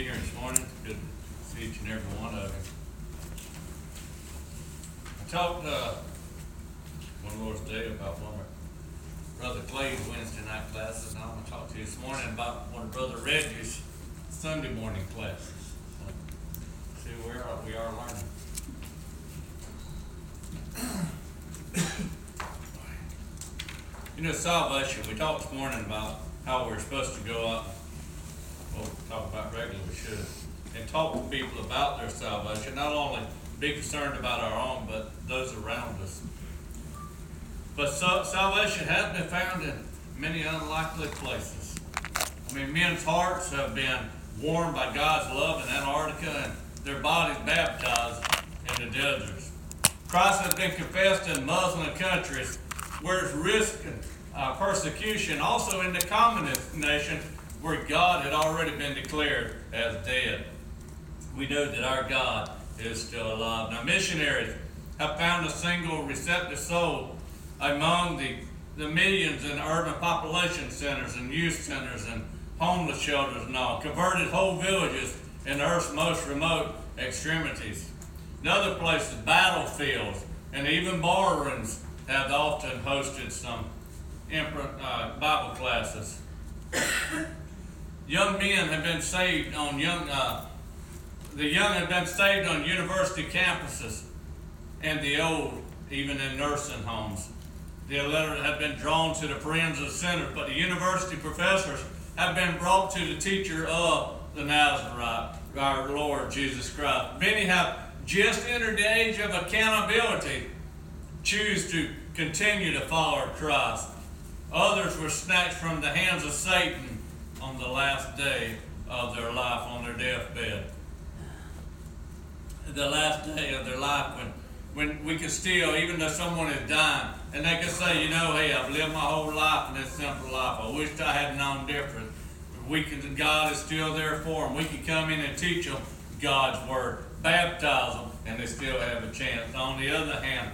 here this morning. Good to see each and every one of you. I talked, uh, one Lord's Day about one of Brother Clay's Wednesday night classes, and I'm gonna talk to you this morning about one of Brother Reggie's Sunday morning classes. So, See where we are learning. You know, salvation, we talked this morning about how we're supposed to go out we talk about regularly, should, and talk to people about their salvation, not only be concerned about our own, but those around us. But so, salvation has been found in many unlikely places. I mean, men's hearts have been warmed by God's love in Antarctica and their bodies baptized in the deserts. Christ has been confessed in Muslim countries where it's risking uh, persecution, also in the communist nation where God had already been declared as dead. We know that our God is still alive. Now, missionaries have found a single receptive soul among the, the millions in urban population centers and youth centers and homeless shelters and all, converted whole villages in Earth's most remote extremities. In other places, battlefields and even barrooms have often hosted some uh, Bible classes. Young men have been saved on young, uh, the young have been saved on university campuses and the old, even in nursing homes. The illiterate have been drawn to the friends of sinners, but the university professors have been brought to the teacher of the Nazarite, our Lord Jesus Christ. Many have just entered the age of accountability, choose to continue to follow Christ. Others were snatched from the hands of Satan on the last day of their life, on their deathbed. The last day of their life when, when we could still, even though someone is dying, and they could say, you know, hey, I've lived my whole life in this simple life. I wished I had known different. We can, God is still there for them. We can come in and teach them God's word, baptize them, and they still have a chance. On the other hand,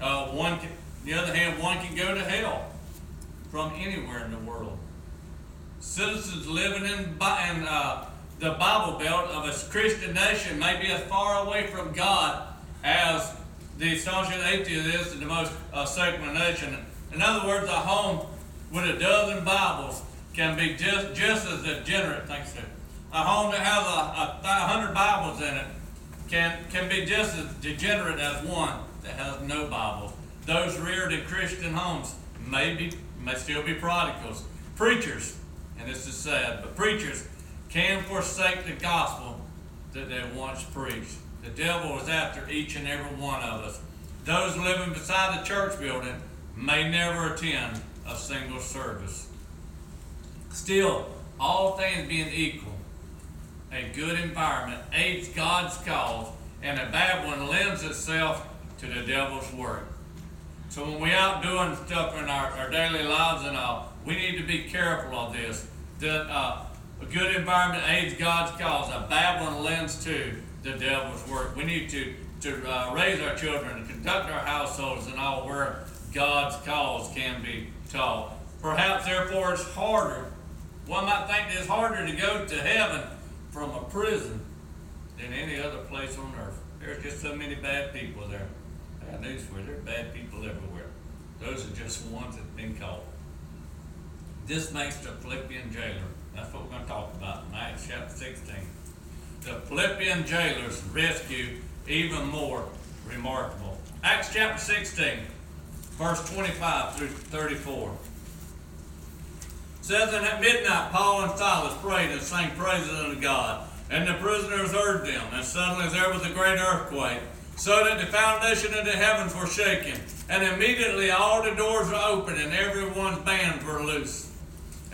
uh, one can, the other hand, one can go to hell from anywhere in the world citizens living in, in uh, the Bible Belt of a Christian nation may be as far away from God as the staunch atheist is in the most uh, secular nation. In other words, a home with a dozen Bibles can be just, just as degenerate, thanks to a home that has a, a, hundred Bibles in it can, can be just as degenerate as one that has no Bibles. Those reared in Christian homes may, be, may still be prodigals. Preachers and this is sad, but preachers can forsake the gospel that they once preached. The devil is after each and every one of us. Those living beside the church building may never attend a single service. Still, all things being equal, a good environment aids God's cause, and a bad one lends itself to the devil's work. So when we're out doing stuff in our, our daily lives and all, we need to be careful of this that uh, a good environment aids God's cause. A bad one lends to the devil's work. We need to, to uh, raise our children and conduct our households and all where God's cause can be taught. Perhaps, therefore, it's harder. One might think it's harder to go to heaven from a prison than any other place on earth. There's just so many bad people there. Bad news for you, there are bad people everywhere. Those are just ones that have been called. This makes the Philippian jailer. That's what we're going to talk about in Acts chapter 16. The Philippian jailer's rescue even more remarkable. Acts chapter 16, verse 25 through 34. says, And at midnight Paul and Silas prayed and sang praises unto God. And the prisoners heard them. And suddenly there was a great earthquake, so that the foundation of the heavens were shaken. And immediately all the doors were open, and everyone's bands were loose.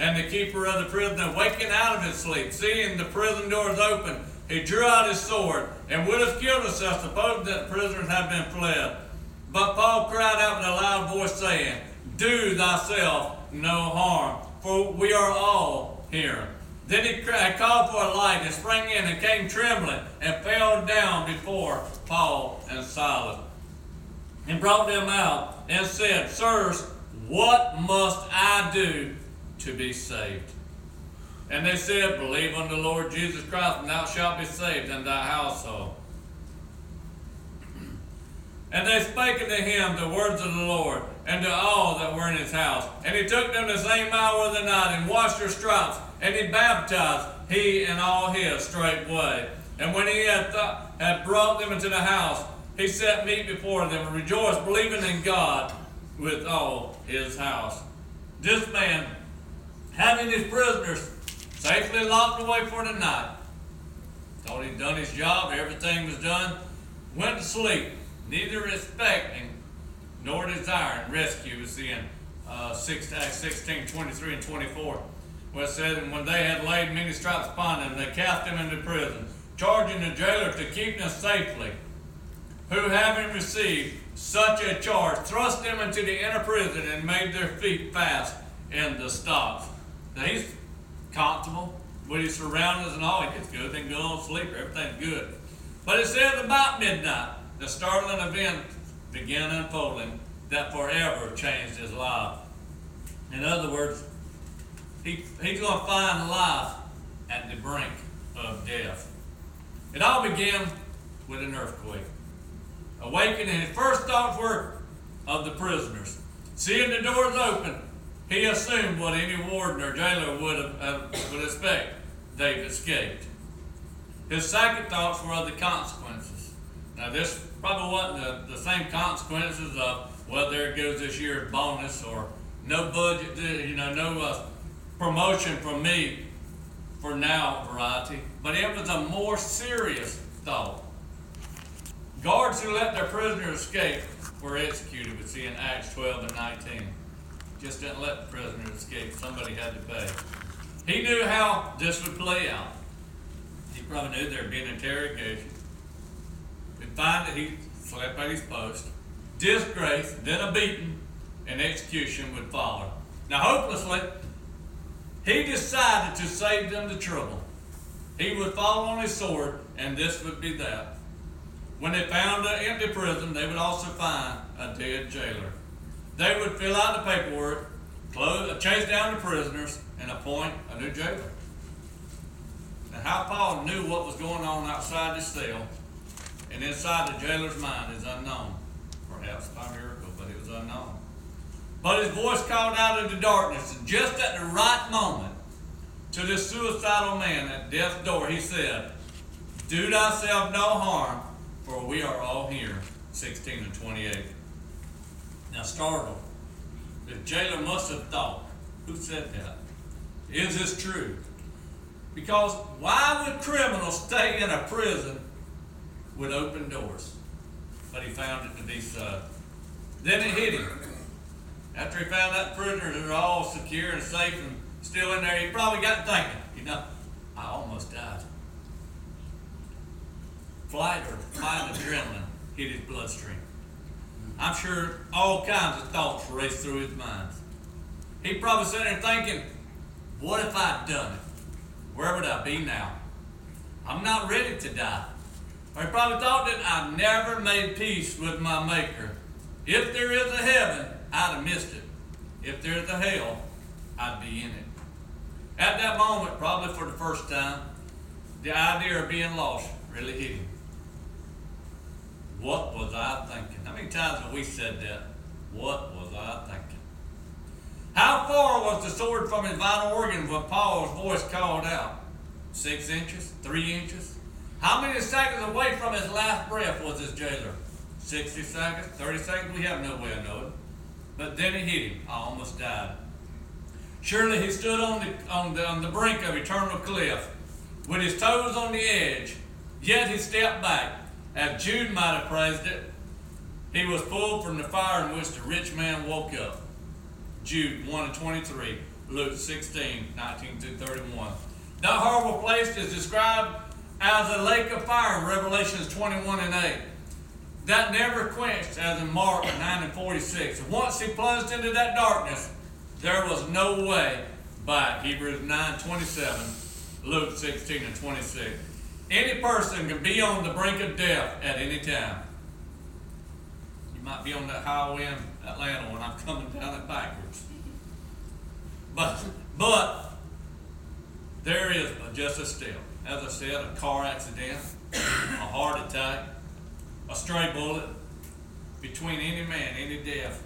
And the keeper of the prison, waking out of his sleep, seeing the prison doors open, he drew out his sword and would have killed himself, supposing that the prisoners had been fled. But Paul cried out with a loud voice, saying, Do thyself no harm, for we are all here. Then he called for a light and sprang in and came trembling and fell down before Paul and Silas and brought them out and said, Sirs, what must I do to be saved. And they said, Believe on the Lord Jesus Christ, and thou shalt be saved in thy household. And they spake unto him the words of the Lord, and to all that were in his house. And he took them the same hour of the night, and washed their stripes, and he baptized, he and all his straightway. And when he had, th- had brought them into the house, he set meat before them, and rejoiced, believing in God with all his house. This man, having his prisoners safely locked away for the night, thought he'd done his job, everything was done, went to sleep neither respecting nor desiring rescue is in uh, 6, Acts 16, 23 and 24. Where it said, And when they had laid many stripes upon them, they cast them into prison, charging the jailer to keep them safely, who having received such a charge, thrust them into the inner prison and made their feet fast in the stocks. Now he's comfortable with his surroundings and all. He gets good, then go on sleep, everything's good. But it says about midnight, the startling event began unfolding that forever changed his life. In other words, he, he's going to find life at the brink of death. It all began with an earthquake. Awakening, his first thoughts were of the prisoners. Seeing the doors open, he assumed what any warden or jailer would, have, uh, would expect. They've escaped. His second thoughts were of the consequences. Now, this probably wasn't the, the same consequences of, well, there goes this year's bonus or no budget, you know, no uh, promotion from me for now variety. But it was a more serious thought. Guards who let their prisoners escape were executed, we see in Acts 12 and 19. Just didn't let the prisoners escape, somebody had to pay. He knew how this would play out. He probably knew there'd be an interrogation. Find that he slept at his post, disgrace, then a beating, and execution would follow. Now, hopelessly, he decided to save them the trouble. He would fall on his sword, and this would be that. When they found an empty prison, they would also find a dead jailer. They would fill out the paperwork, close, chase down the prisoners, and appoint a new jailer. And how Paul knew what was going on outside the cell and inside the jailer's mind is unknown. Perhaps by miracle, but it was unknown. But his voice called out the darkness, and just at the right moment, to this suicidal man at death's door, he said, Do thyself no harm, for we are all here. 16 and 28. Now, startled, the jailer must have thought, Who said that? Is this true? Because why would criminals stay in a prison with open doors? But he found it to be so. Then it hit him. After he found the prisoners are all secure and safe and still in there, he probably got thinking, you know, I almost died. Flight or flight adrenaline hit his bloodstream. I'm sure all kinds of thoughts raced through his mind. He probably sat there thinking, what if I'd done it? Where would I be now? I'm not ready to die. He probably thought that I never made peace with my Maker. If there is a heaven, I'd have missed it. If there's a hell, I'd be in it. At that moment, probably for the first time, the idea of being lost really hit him. What was I thinking? How many times have we said that? What was I thinking? How far was the sword from his vital organ when Paul's voice called out? Six inches? Three inches? How many seconds away from his last breath was this jailer? 60 seconds? 30 seconds? We have no way of knowing. But then it hit him. I almost died. Surely he stood on the, on the, on the brink of eternal cliff with his toes on the edge. Yet he stepped back. As Jude might have praised it, he was pulled from the fire in which the rich man woke up. Jude 1 and 23, Luke 16, 19 to 31. That horrible place is described as a lake of fire Revelations 21 and 8. That never quenched, as in Mark 9 and 46. Once he plunged into that darkness, there was no way back. Hebrews 9 27, Luke 16 and 26. Any person can be on the brink of death at any time. You might be on that highway in Atlanta when I'm coming down it backwards. But but there is uh, just a step. As I said, a car accident, a heart attack, a stray bullet. Between any man, any death,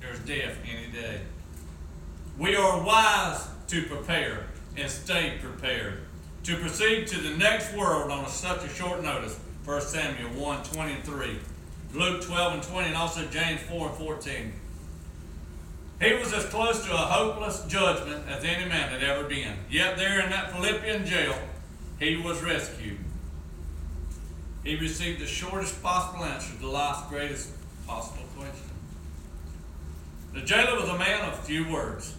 there's death any day. We are wise to prepare and stay prepared. To proceed to the next world on such a short notice, 1 Samuel 1 23, Luke 12 and 20, and also James 4 and 14. He was as close to a hopeless judgment as any man had ever been. Yet there in that Philippian jail, he was rescued. He received the shortest possible answer to life's greatest possible question. The jailer was a man of few words.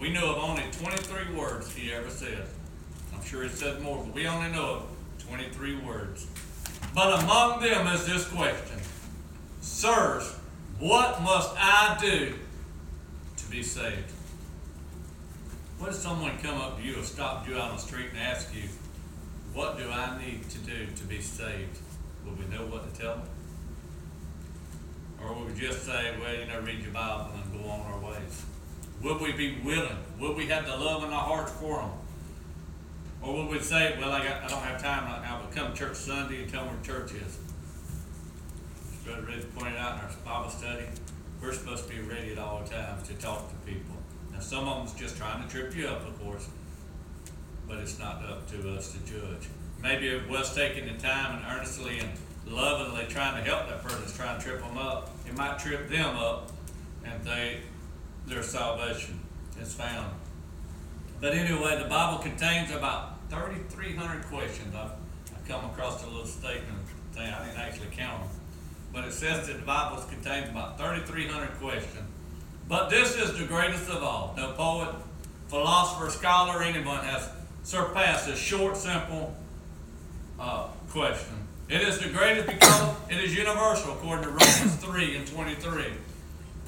We know of only 23 words he ever said. I'm sure he said more, but we only know of 23 words. But among them is this question Sirs, what must I do be saved? What if someone come up to you or stop you out on the street and ask you, What do I need to do to be saved? Will we know what to tell them? Or will we just say, Well, you know, read your Bible and go on our ways? Would we be willing? Would we have the love in our hearts for them? Or would we say, Well, I, got, I don't have time right now, but come church Sunday and tell me where church is? Brother Rich pointed out in our Bible study, we're supposed to be ready at all times to talk to people. Now, some of them's just trying to trip you up, of course, but it's not up to us to judge. Maybe it was taking the time and earnestly and lovingly trying to help that person that's trying to trip them up. It might trip them up, and they their salvation is found. But anyway, the Bible contains about 3,300 questions. I've, I've come across a little statement thing. I didn't actually count them. But it says that the Bible contains about 3,300 questions. But this is the greatest of all. No poet, philosopher, scholar, anyone has surpassed this short, simple uh, question. It is the greatest because it is universal, according to Romans 3 and 23.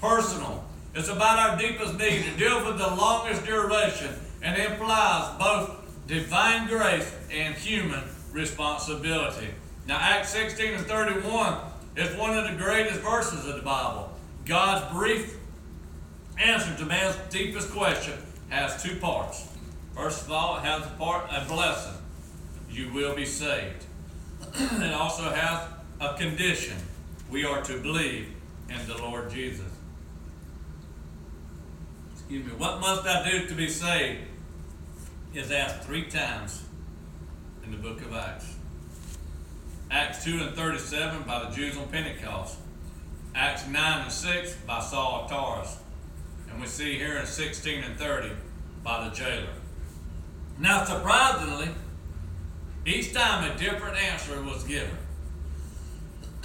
Personal. It's about our deepest need. It deals with the longest duration and implies both divine grace and human responsibility. Now, Acts 16 and 31 is one of the greatest verses of the Bible. God's brief answer to man's deepest question has two parts. First of all, it has a part, a blessing. You will be saved. it also has a condition. We are to believe in the Lord Jesus. Excuse me. What must I do to be saved? Is asked three times in the book of Acts. Acts 2 and 37 by the Jews on Pentecost. Acts 9 and 6 by Saul of Tarsus. And we see here in 16 and 30 by the jailer. Now, surprisingly, each time a different answer was given.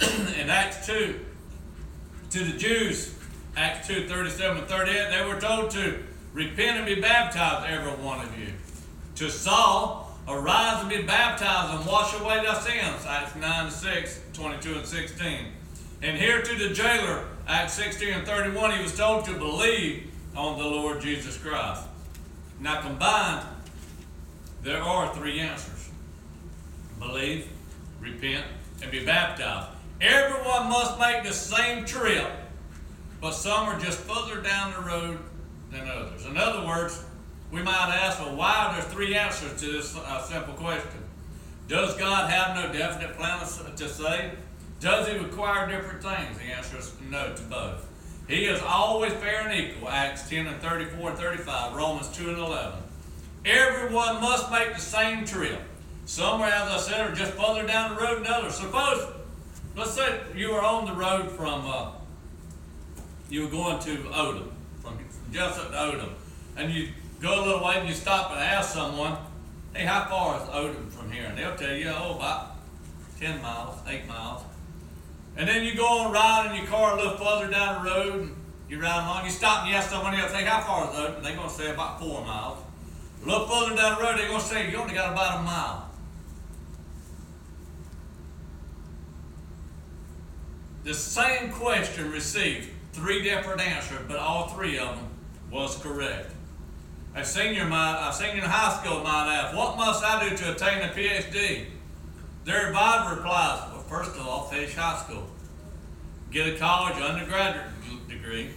in Acts 2, to the Jews, Acts 2 37 and 38, they were told to repent and be baptized, every one of you. To Saul, arise and be baptized and wash away thy sins, Acts 9 and 6, 22 and 16. And here to the jailer, Acts 16 and 31, he was told to believe on the Lord Jesus Christ. Now, combined, there are three answers believe, repent, and be baptized. Everyone must make the same trip, but some are just further down the road than others. In other words, we might ask, well, why There's three answers to this uh, simple question? Does God have no definite plan to save? Does he require different things? The answer is no to both. He is always fair and equal, Acts 10 and 34 and 35, Romans 2 and 11. Everyone must make the same trip. Some, as I said, are just further down the road than others. Suppose, let's say you were on the road from, uh, you were going to Odum, from Jesup to Odum, and you go a little way and you stop and ask someone, hey, how far is Odum from here? And they'll tell you, oh, about 10 miles, 8 miles. And then you go on riding your car a little further down the road, and you ride along, you stop and you ask someone else, hey, how far is Odum? They're going to say about 4 miles. A little further down the road, they're going to say, you only got about a mile. The same question received three different answers, but all three of them was correct. A senior, might, a senior in high school might ask, what must I do to attain a PhD? Their advisor replies, well, first of all, finish high school. Get a college undergraduate degree,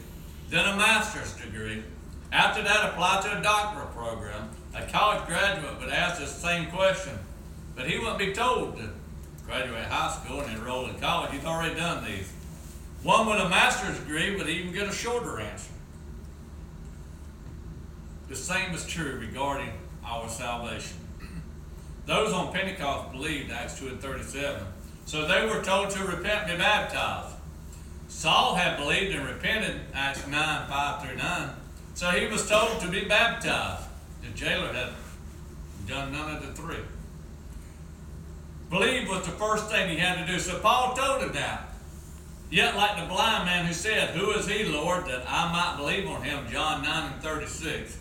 then a master's degree. After that, apply to a doctoral program. a college graduate would ask this same question, but he wouldn't be told to graduate high school and enroll in college. He's already done these. One with a master's degree would even get a shorter answer. The same is true regarding our salvation. Those on Pentecost believed, Acts 2 and 37. So they were told to repent and be baptized. Saul had believed and repented, Acts 9, 5 through 9. So he was told to be baptized. The jailer had done none of the three. Believe was the first thing he had to do. So Paul told him that. Yet, like the blind man who said, Who is he, Lord, that I might believe on him? John 9 and 36.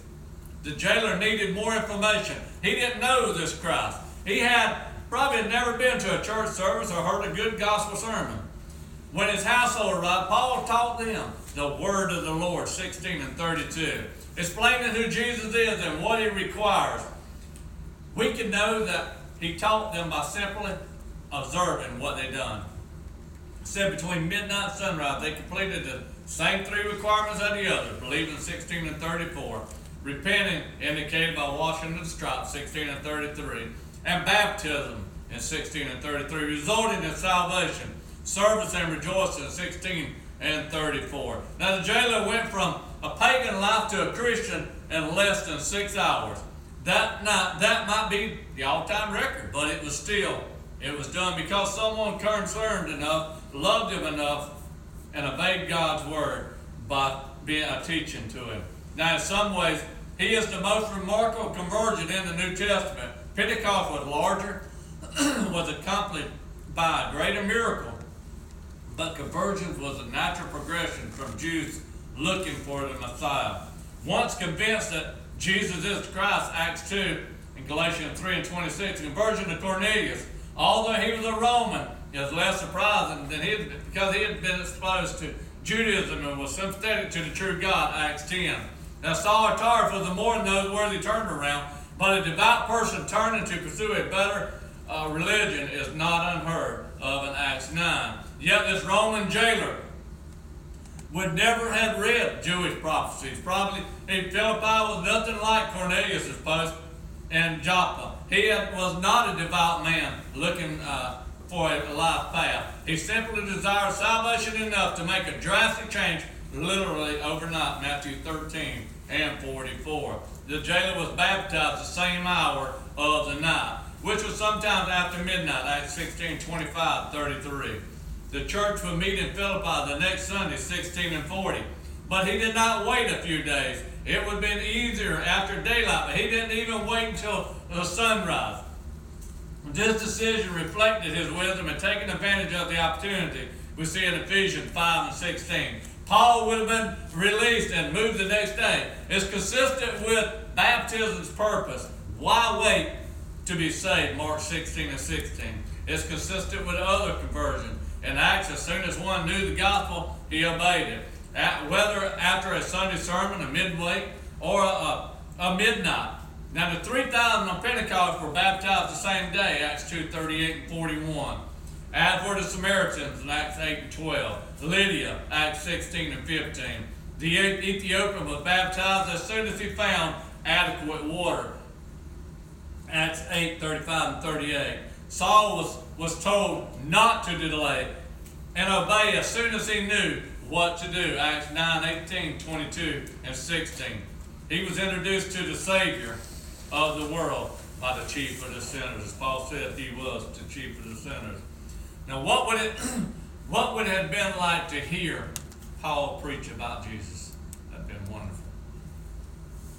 The jailer needed more information. He didn't know this Christ. He had probably never been to a church service or heard a good gospel sermon. When his household arrived, Paul taught them the word of the Lord, 16 and 32, explaining who Jesus is and what he requires. We can know that he taught them by simply observing what they done. said between midnight and sunrise, they completed the same three requirements as the others, believing 16 and 34. Repenting, indicated by washing the stripes, 16 and 33. And baptism in 16 and 33, resulting in salvation. Service and rejoicing, 16 and 34. Now the jailer went from a pagan life to a Christian in less than six hours. That not that might be the all-time record, but it was still it was done because someone concerned enough, loved him enough, and obeyed God's word by being a teaching to him. Now, in some ways, he is the most remarkable conversion in the New Testament. Pentecost was larger, was accompanied by a greater miracle, but conversion was a natural progression from Jews looking for the Messiah. Once convinced that Jesus is Christ, Acts 2 and Galatians 3 and 26, conversion to Cornelius, although he was a Roman, is less surprising than he because he had been exposed to Judaism and was sympathetic to the true God, Acts 10. Now Saul of Tarsus was a more noteworthy turnaround, but a devout person turning to pursue a better uh, religion is not unheard of in Acts 9. Yet this Roman jailer would never have read Jewish prophecies. Probably Philippi was nothing like Cornelius' post in Joppa. He was not a devout man looking uh, for a life path. He simply desired salvation enough to make a drastic change literally overnight, Matthew 13 and 44. The jailer was baptized the same hour of the night, which was sometimes after midnight, Acts 16, 25, 33. The church would meet in Philippi the next Sunday, 16 and 40. But he did not wait a few days. It would have been easier after daylight, but he didn't even wait until the sunrise. This decision reflected his wisdom and taking advantage of the opportunity we see in Ephesians 5 and 16. Paul would have been released and moved the next day. It's consistent with baptism's purpose. Why wait to be saved? Mark 16 and 16. It's consistent with other conversions. In Acts, as soon as one knew the gospel, he obeyed it. At, whether after a Sunday sermon, a midweek, or a, a, a midnight. Now, the 3,000 on Pentecost were baptized the same day, Acts 2 38 and 41. As were the Samaritans in Acts 8 and 12. Lydia, Acts 16 and 15. The Ethiopian was baptized as soon as he found adequate water. Acts 8, 35 and 38. Saul was, was told not to delay and obey as soon as he knew what to do. Acts 9, 18, 22, and 16. He was introduced to the Savior of the world by the chief of the sinners. As Paul said, he was the chief of the sinners. Now, what would it, what would it have been like to hear Paul preach about Jesus? That'd been wonderful.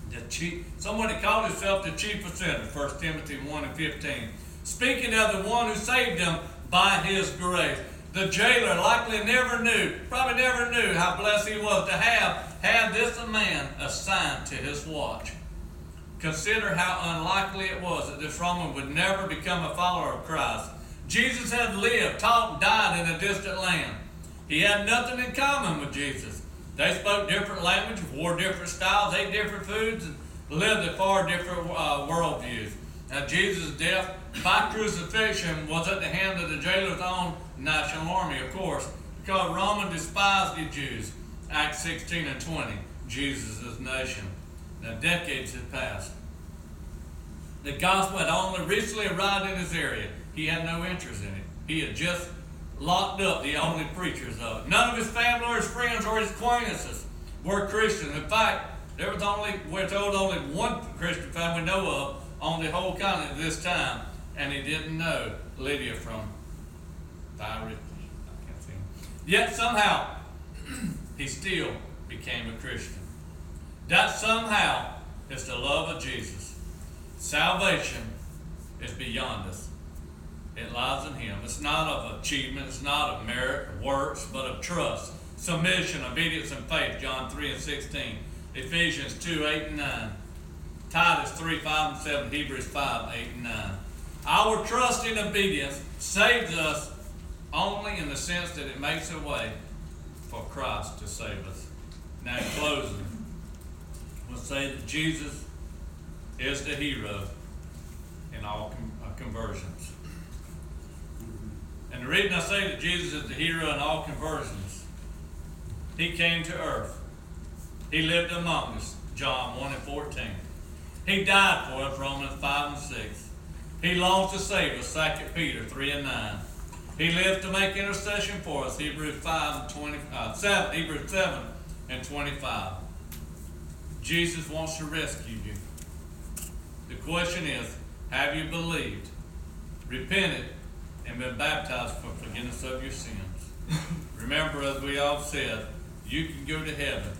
The chief, that called himself the chief of sinners, 1 Timothy 1 and 15. Speaking of the one who saved him by his grace. The jailer likely never knew, probably never knew how blessed he was to have had this man assigned to his watch. Consider how unlikely it was that this Roman would never become a follower of Christ Jesus had lived, taught, and died in a distant land. He had nothing in common with Jesus. They spoke different language, wore different styles, ate different foods, and lived a far different uh, worldviews. Now, Jesus' death by crucifixion was at the hand of the jailer's own national army, of course, because Roman despised the Jews. Acts 16 and 20, Jesus' nation. Now, decades had passed. The gospel had only recently arrived in his area. He had no interest in it. He had just locked up the only preachers of it. None of his family or his friends or his acquaintances were Christians. In fact, there was only, we're told, only one Christian family we know of on the whole continent at this time, and he didn't know Lydia from Thyatira. Yet somehow, he still became a Christian. That somehow is the love of Jesus. Salvation is beyond us. It lies in Him. It's not of achievement, it's not of merit works, but of trust, submission, obedience, and faith. John 3 and 16. Ephesians 2, 8 and 9. Titus 3, 5 and 7. Hebrews 5, 8 and 9. Our trust in obedience saves us only in the sense that it makes a way for Christ to save us. Now, in closing, we'll say that Jesus is the hero in all uh, conversions. And the reason I say that Jesus is the hero in all conversions, he came to earth. He lived among us, John 1 and 14. He died for us, Romans 5 and 6. He longs to save us, 2 Peter 3 and 9. He lived to make intercession for us, Hebrews 5 and 20, uh, 7, Hebrews 7 and 25. Jesus wants to rescue you. The question is, have you believed, repented, and been baptized for forgiveness of your sins? Remember, as we all said, you can go to heaven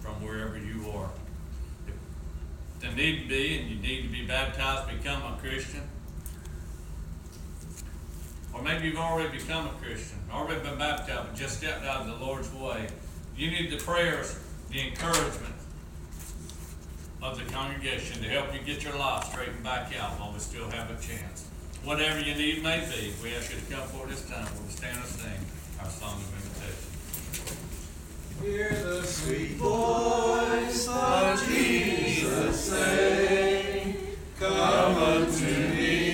from wherever you are. If there need to be, and you need to be baptized, become a Christian. Or maybe you've already become a Christian, already been baptized, but just stepped out of the Lord's way. You need the prayers, the encouragement of the congregation to help you get your life straightened back out while we still have a chance. Whatever your need may be, we ask you to come forward this time. We'll stand and sing our song of invitation. Hear the sweet voice of Jesus say, Come unto me,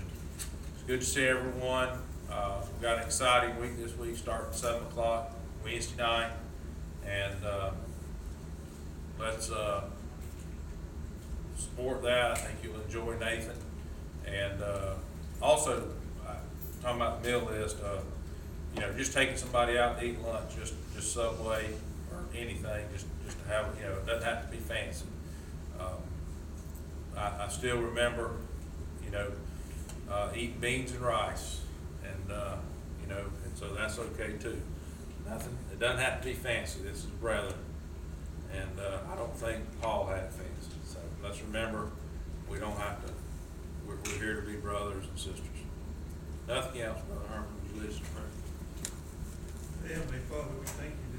It's good to see everyone. Uh, we've got an exciting week this week, starting seven o'clock Wednesday night. And, uh, let's, uh, support that. I think you'll enjoy Nathan. And, uh, also, uh, talking about the meal list, uh, you know, just taking somebody out to eat lunch, just, just Subway or anything, just, just to have, you know, it doesn't have to be fancy. Um, I, I still remember, you know, uh, eating beans and rice, and, uh, you know, and so that's okay too. Nothing, it doesn't have to be fancy, this is brethren, and, uh, I don't think Paul had fancy, so let's remember, we don't have to, we're, we're here to be brothers and sisters. Nothing else, Brother Herman, you listen to prayer? Heavenly Father, we thank you